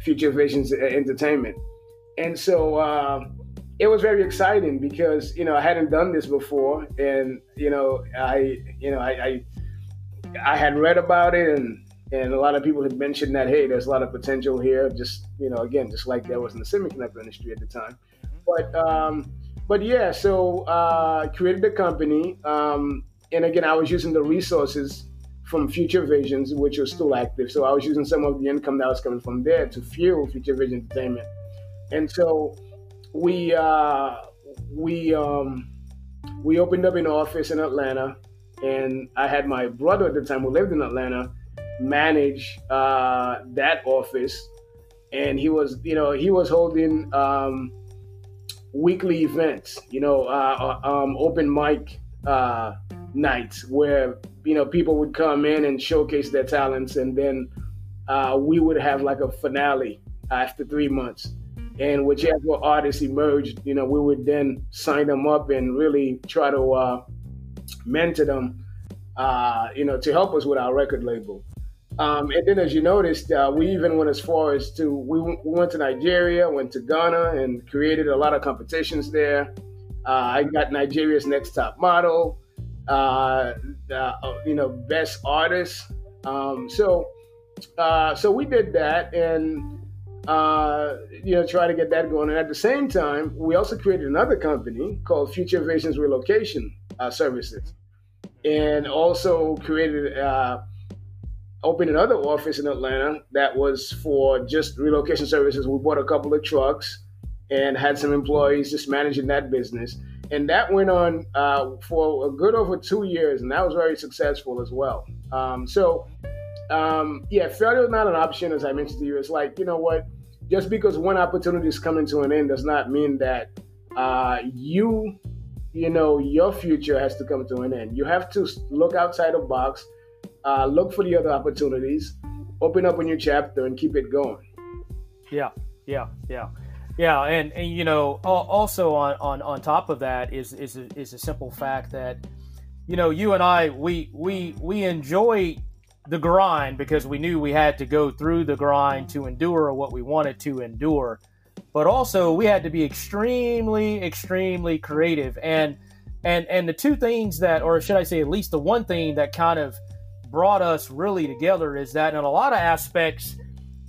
Speaker 1: Future Visions Entertainment. And so uh, it was very exciting because you know I hadn't done this before, and you know I you know I I, I had read about it and. And a lot of people had mentioned that, hey, there's a lot of potential here. Just, you know, again, just like there was in the semiconductor industry at the time. But um, but yeah, so uh, created the company, um, and again, I was using the resources from Future Visions, which was still active. So I was using some of the income that was coming from there to fuel Future Vision Entertainment, and so we uh, we um, we opened up an office in Atlanta, and I had my brother at the time who lived in Atlanta manage uh, that office, and he was you know he was holding. Um, weekly events, you know, uh, uh, um, open mic uh, nights where you know people would come in and showcase their talents, and then uh, we would have like a finale after three months. And whichever artists emerged, you know, we would then sign them up and really try to uh, mentor them, uh, you know, to help us with our record label. Um, and then, as you noticed, uh, we even went as far as to we, we, went to Nigeria, went to Ghana, and created a lot of competitions there. Uh, I got Nigeria's Next Top Model, uh, uh you know, Best Artist. Um, so, so we did that, and uh, you know, try to get that going. And at the same time, we also created another company called Future Visions Relocation Services, and also created uh, opened another office in Atlanta that was for just relocation services. We bought a couple of trucks and had some employees just managing that business. And that went on uh, for a good over two years, and that was very successful as well. Um, so, um, yeah, failure is not an option, as I mentioned to you. It's like, you know what? Just because one opportunity is coming to an end does not mean that uh, you, you know, your future has to come to an end. You have to look outside the box uh, look for the other opportunities, open up a new chapter, and keep it going.
Speaker 2: Yeah, yeah, yeah, yeah. And, and you know, also on, on, on top of that is is a, is a simple fact that you know you and I we we we enjoy the grind because we knew we had to go through the grind to endure what we wanted to endure. But also we had to be extremely, extremely creative. And and and the two things that, or should I say, at least the one thing that kind of brought us really together is that in a lot of aspects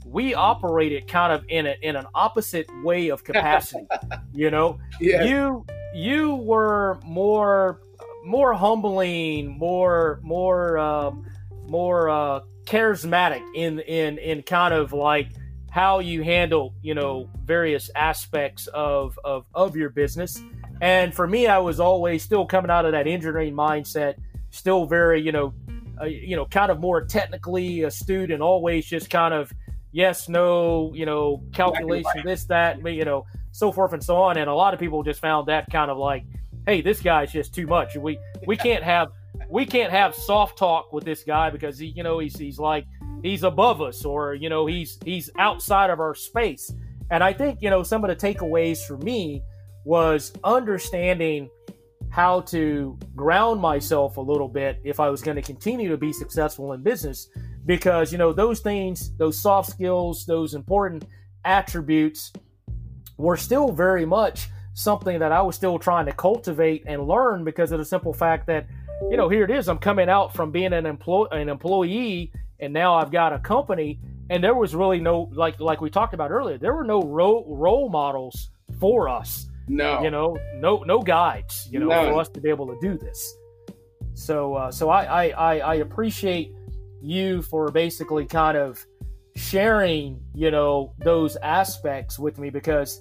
Speaker 2: we operated kind of in a, in an opposite way of capacity you know yeah. you you were more more humbling more more um, more uh, charismatic in in in kind of like how you handle you know various aspects of of of your business and for me i was always still coming out of that engineering mindset still very you know uh, you know, kind of more technically astute and always just kind of yes, no, you know, calculation, this, that, you know, so forth and so on. And a lot of people just found that kind of like, hey, this guy's just too much. We we can't have we can't have soft talk with this guy because he, you know, he's he's like he's above us or you know he's he's outside of our space. And I think you know some of the takeaways for me was understanding how to ground myself a little bit if I was going to continue to be successful in business because you know those things those soft skills those important attributes were still very much something that I was still trying to cultivate and learn because of the simple fact that you know here it is. I'm coming out from being an employee an employee and now I've got a company. And there was really no like like we talked about earlier there were no role, role models for us.
Speaker 1: No.
Speaker 2: You know no no guides you know
Speaker 1: No.
Speaker 2: for us to be able to do this. So uh, so I, I i i appreciate you for basically kind of sharing you know those aspects with me because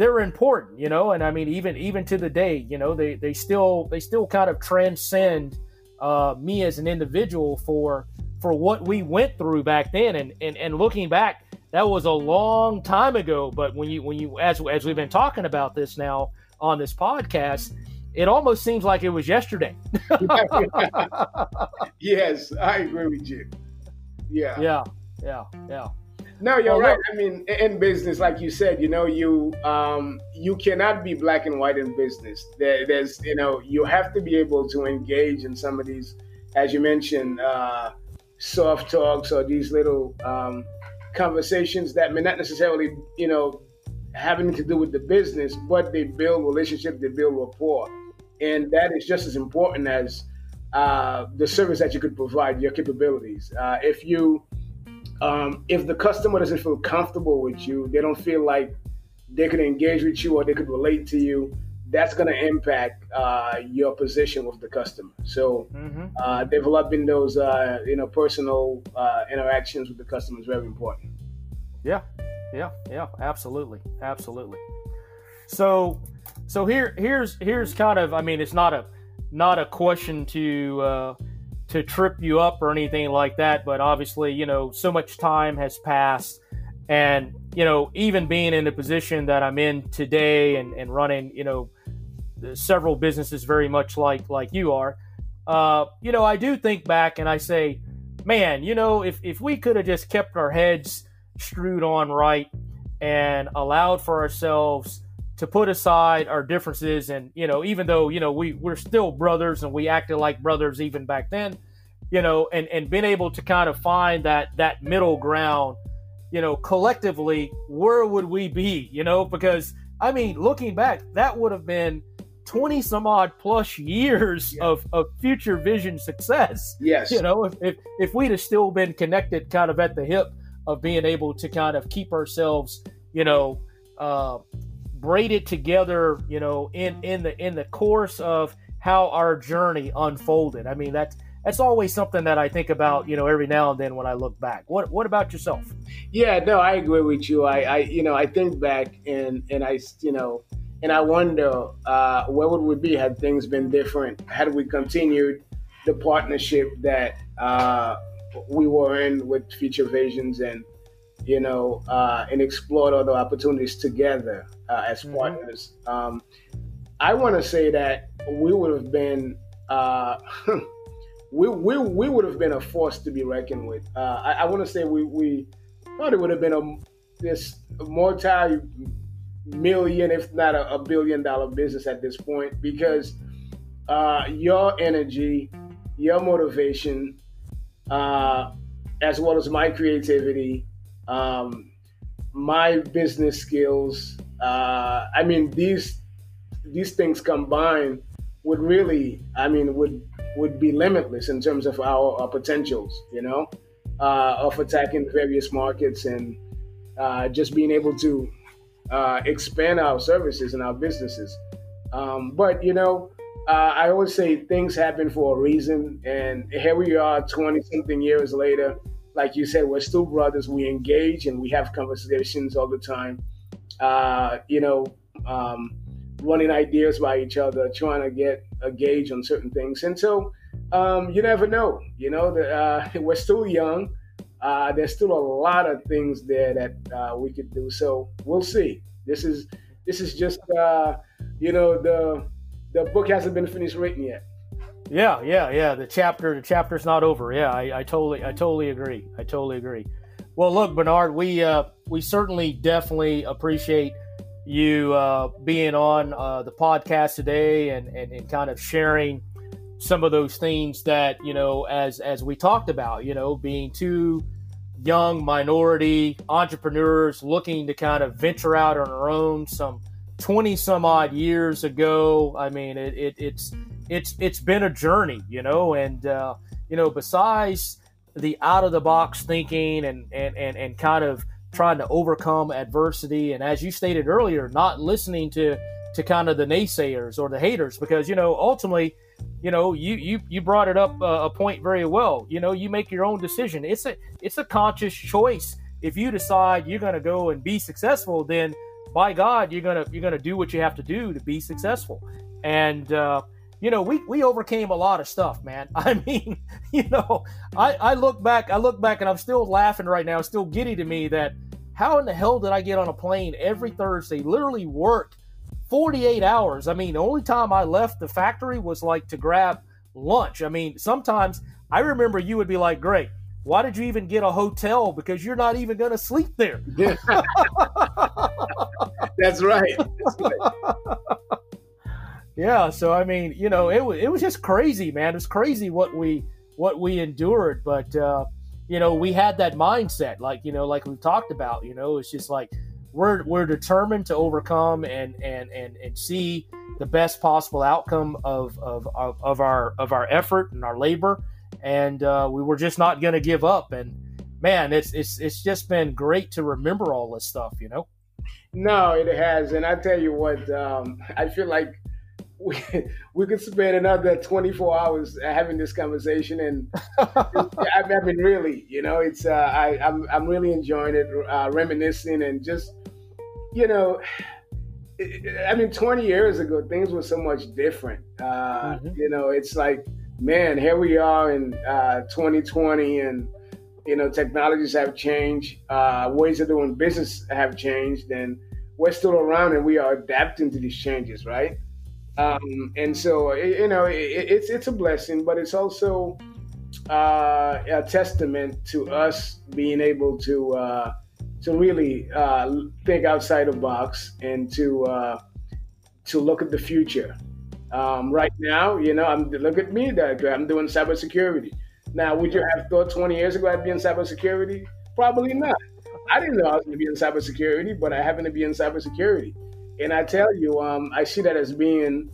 Speaker 2: they're important you know and i mean even even to the day you know they they still they still kind of transcend uh, me as an individual for for what we went through back then and and, and looking back that was a long time ago but when you when you as as we've been talking about this now on this podcast it almost seems like it was yesterday
Speaker 1: yes, I agree with you. Yeah.
Speaker 2: yeah yeah yeah
Speaker 1: No, you're
Speaker 2: Well,
Speaker 1: right. I mean, in business, like you said, you know, you um, you cannot be black and white in business. There, there's, you know, you have to be able to engage in some of these, as you mentioned, uh, soft talks or these little um, conversations that may not necessarily, you know, having to do with the business, but they build relationship, they build rapport, and that is just as important as uh, the service that you could provide, your capabilities. Uh, if you um, if the customer doesn't feel comfortable with you, they don't feel like they could engage with you or they could relate to you, that's going to impact uh, your position with the customer. So
Speaker 2: mm-hmm.
Speaker 1: uh, developing those uh, you know personal uh, interactions with the customer is very important.
Speaker 2: Yeah, yeah, yeah, absolutely, absolutely. So, so here, here's here's kind of, I mean, it's not a not a question to uh, to trip you up or anything like that, but obviously, you know, so much time has passed, and you know, even being in the position that I'm in today and and running, you know, several businesses very much like like you are, uh, you know, I do think back and I say, man, you know, if if we could have just kept our heads screwed on right and allowed for ourselves to put aside our differences and you know even though you know we we're still brothers and we acted like brothers even back then you know and and been able to kind of find that that middle ground you know collectively where would we be you know because i mean looking back that would have been 20 some odd plus years
Speaker 1: Yeah.
Speaker 2: of, of future vision success
Speaker 1: Yes.
Speaker 2: you know if, if if we'd have still been connected kind of at the hip of being able to kind of keep ourselves you know uh, braided together you know in in the in the course of how our journey unfolded i mean that's that's always something that i think about you know every now and then when i look back what what about yourself
Speaker 1: Yeah, no, I agree with you. I, I you know, I think back and and I, you know, and I wonder uh, where would we be had things been different? Had we continued the partnership that uh, we were in with Future Visions and you know, uh, and explored other opportunities together uh, as
Speaker 2: Mhm.
Speaker 1: partners. Um, I want to say that we would have been. Uh, we, we, we would have been a force to be reckoned with. Uh, I, I want to say we, we probably would have been a this multi million, if not a, a billion dollar business at this point because uh, your energy, your motivation, uh, as well as my creativity, um, my business skills. Uh, I mean, these these things combined would really, I mean, would would be limitless in terms of our, our potentials. You know, uh, of attacking various markets and uh, just being able to uh, expand our services and our businesses. Um, but you know, uh, I always say things happen for a reason, and here we are, twenty something years later. Like you said, we're still brothers. We engage and we have conversations all the time. Uh, you know, um, running ideas by each other, trying to get a gauge on certain things. And so, um, you never know. You know, the, uh, we're still young. Uh, there's still a lot of things there that uh, we could do. So we'll see. This is this is just uh, you know the the book hasn't been finished written yet.
Speaker 2: Yeah, yeah, yeah. The chapter, the chapter's not over. Yeah, I, I totally, I totally agree. I totally agree. Well, look, Bernard, we uh, we certainly definitely appreciate you uh, being on uh, the podcast today and, and, and kind of sharing some of those things that you know as as we talked about you know being two young minority entrepreneurs looking to kind of venture out on our own some 20 some odd years ago. I mean it, it it's it's it's been a journey you know and uh, you know besides the out of the box thinking and, and and and kind of trying to overcome adversity and as you stated earlier not listening to to kind of the naysayers or the haters because you know ultimately you know you you you brought it up uh, a point very well. You know you make your own decision. It's a it's a conscious choice. If you decide you're going to go and be successful then by god you're going to you're going to do what you have to do to be successful. And uh, you know we we overcame a lot of stuff man i mean you know i i look back i look back and i'm still laughing right now still giddy to me that how in the hell did i get on a plane every thursday literally work 48 hours. I mean, the only time I left the factory was like to grab lunch. I mean, sometimes I remember you would be like, great, why did you even get a hotel? Because you're not even going to sleep there.
Speaker 1: That's right. That's right.
Speaker 2: yeah. So, I mean, you know, it was, it was just crazy, man. It was crazy what we, what we endured. But, uh, you know, we had that mindset, like, you know, like we talked about, you know, it's just like, we're we're determined to overcome and and and and see the best possible outcome of of of, of our of our effort and our labor, and uh, we were just not going to give up. And man, it's it's it's just been great to remember all this stuff, you know.
Speaker 1: No, it has, and I tell you what, um, I feel like we we could spend another 24 hours having this conversation and I, mean really you know it's uh, I I'm, I'm really enjoying it uh, reminiscing and just you know, I mean, 20 years ago, things were so much different. Uh, mm-hmm. You know, it's like, man, here we are in uh, 2020, and you know, technologies have changed, uh, ways of doing business have changed, and we're still around, and we are adapting to these changes, right? Um, and so, you know, it, it's it's a blessing, but it's also uh, a testament to us being able to uh, to really uh, think outside the box and to uh, to look at the future. Um, right now, you know, I'm look at me, I'm doing cybersecurity. Now, would you have thought 20 years ago I'd be in cybersecurity? Probably not. I didn't know I was going to be in cybersecurity, but I happen to be in cybersecurity. And I tell you, um, I see that as being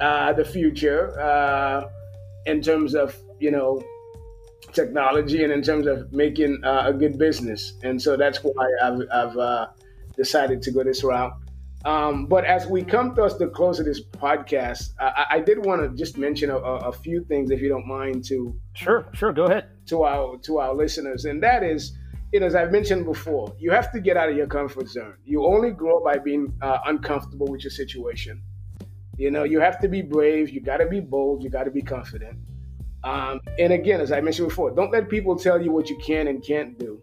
Speaker 1: uh, the future uh, in terms of you know technology and in terms of making uh, a good business. And so that's why I've, I've uh, decided to go this route. Um, but as we come to us the close of this podcast, I, I did want to just mention a, a, few things, if you don't mind, to
Speaker 2: sure, sure, go ahead
Speaker 1: to our to our listeners, and that is, you know, as I've mentioned before, you have to get out of your comfort zone. You only grow by being uh, uncomfortable with your situation. You know, you have to be brave. You got to be bold. You got to be confident. Um, and again, as I mentioned before, don't let people tell you what you can and can't do.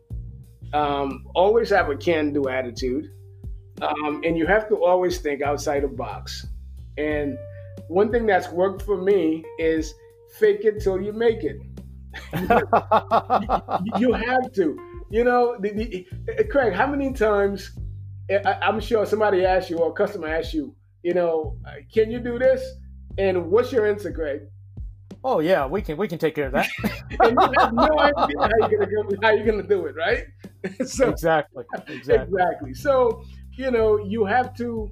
Speaker 1: Um, always have a can do attitude. Um, and you have to always think outside the box. And one thing that's worked for me is fake it till you make it. you, you, have to. You know, the, the, uh, Craig, how many times I, I'm sure somebody asked you or a customer asked you, you know, uh, can you do this? And what's your answer, Craig?
Speaker 2: Oh yeah, we can we can take care of that.
Speaker 1: and you have no idea how you're gonna how you're gonna do it, right?
Speaker 2: so exactly, exactly,
Speaker 1: exactly. So you know you have to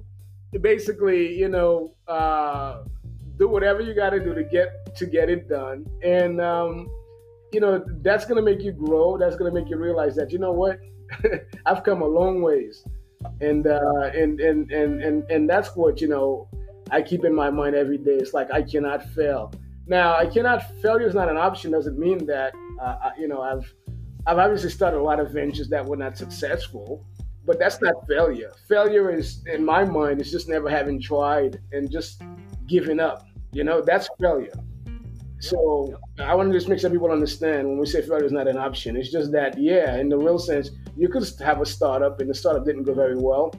Speaker 1: basically you know uh, do whatever you got to do to get to get it done, and um, you know that's gonna make you grow. That's gonna make you realize that you know what I've come a long ways, and uh, and and and and and that's what you know I keep in my mind every day. It's like I cannot fail now, I cannot. Failure is not an option. Doesn't mean that uh, you know I've I've obviously started a lot of ventures that were not successful, but that's not failure. Failure is, in my mind, is just never having tried and just giving up. You know, that's failure. So I want to just make sure people understand when we say failure is not an option. It's just that, yeah, in the real sense, you could have a startup and the startup didn't go very well.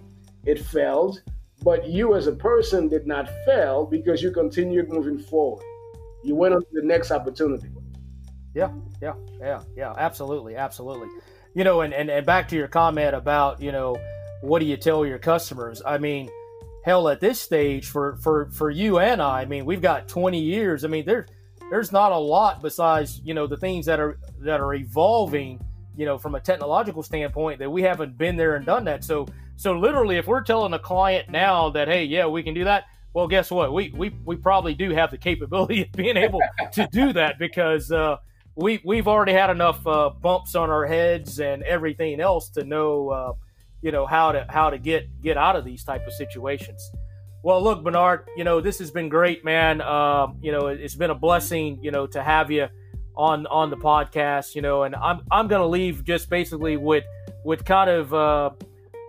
Speaker 1: It failed, but you as a person did not fail because you continued moving forward you went on to the next opportunity.
Speaker 2: Yeah, yeah, yeah, yeah, absolutely, absolutely. You know, and, and, and back to your comment about, you know, what do you tell your customers? I mean, hell, at this stage for for for you and I, I mean, we've got 20 years. I mean, there's there's not a lot besides you know the things that are that are evolving, you know, from a technological standpoint that we haven't been there and done that. So so literally, if we're telling a client now that hey, yeah, we can do that. Well, guess what? We we, we probably do have the capability of being able to do that because uh, we we've already had enough uh, bumps on our heads and everything else to know uh, you know how to how to get get out of these type of situations. Well, look, Bernard, you know this has been great, man. Um, you know it's been a blessing, you know, to have you on on the podcast. You know, and I'm I'm gonna leave just basically with with kind of uh,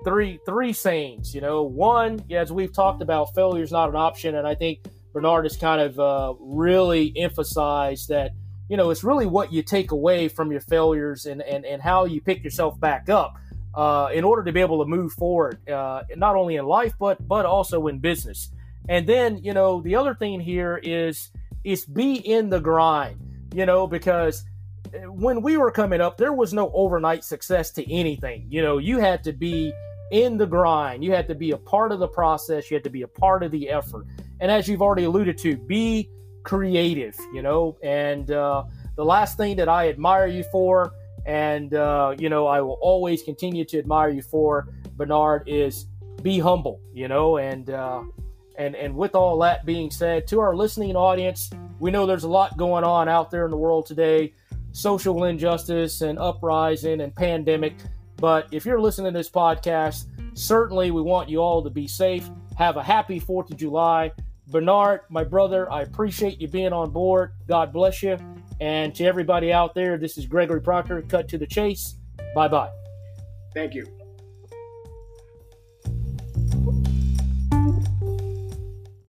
Speaker 2: three three sayings. You know, one, as we've talked about, failure is not an option, and I think Bernard has kind of uh, really emphasized that. You know, it's really what you take away from your failures and, and, and how you pick yourself back up uh, in order to be able to move forward, uh, not only in life but but also in business. And then you know the other thing here is is be in the grind. You know because when we were coming up, there was no overnight success to anything. You know you had to be in the grind. You had to be a part of the process. You had to be a part of the effort. And as you've already alluded to, be creative. You know and uh, the last thing that I admire you for and uh, you know I will always continue to admire you for Bernard is be humble, you know, and uh, and and with all that being said, to our listening audience, we know there's a lot going on out there in the world today, social injustice and uprising and pandemic. But if you're listening to this podcast, certainly we want you all to be safe. Have a happy Fourth of July. Bernard, my brother, I appreciate you being on board. God bless you. And to everybody out there, this is Gregory Proctor. Cut to the chase. Bye bye.
Speaker 1: Thank you.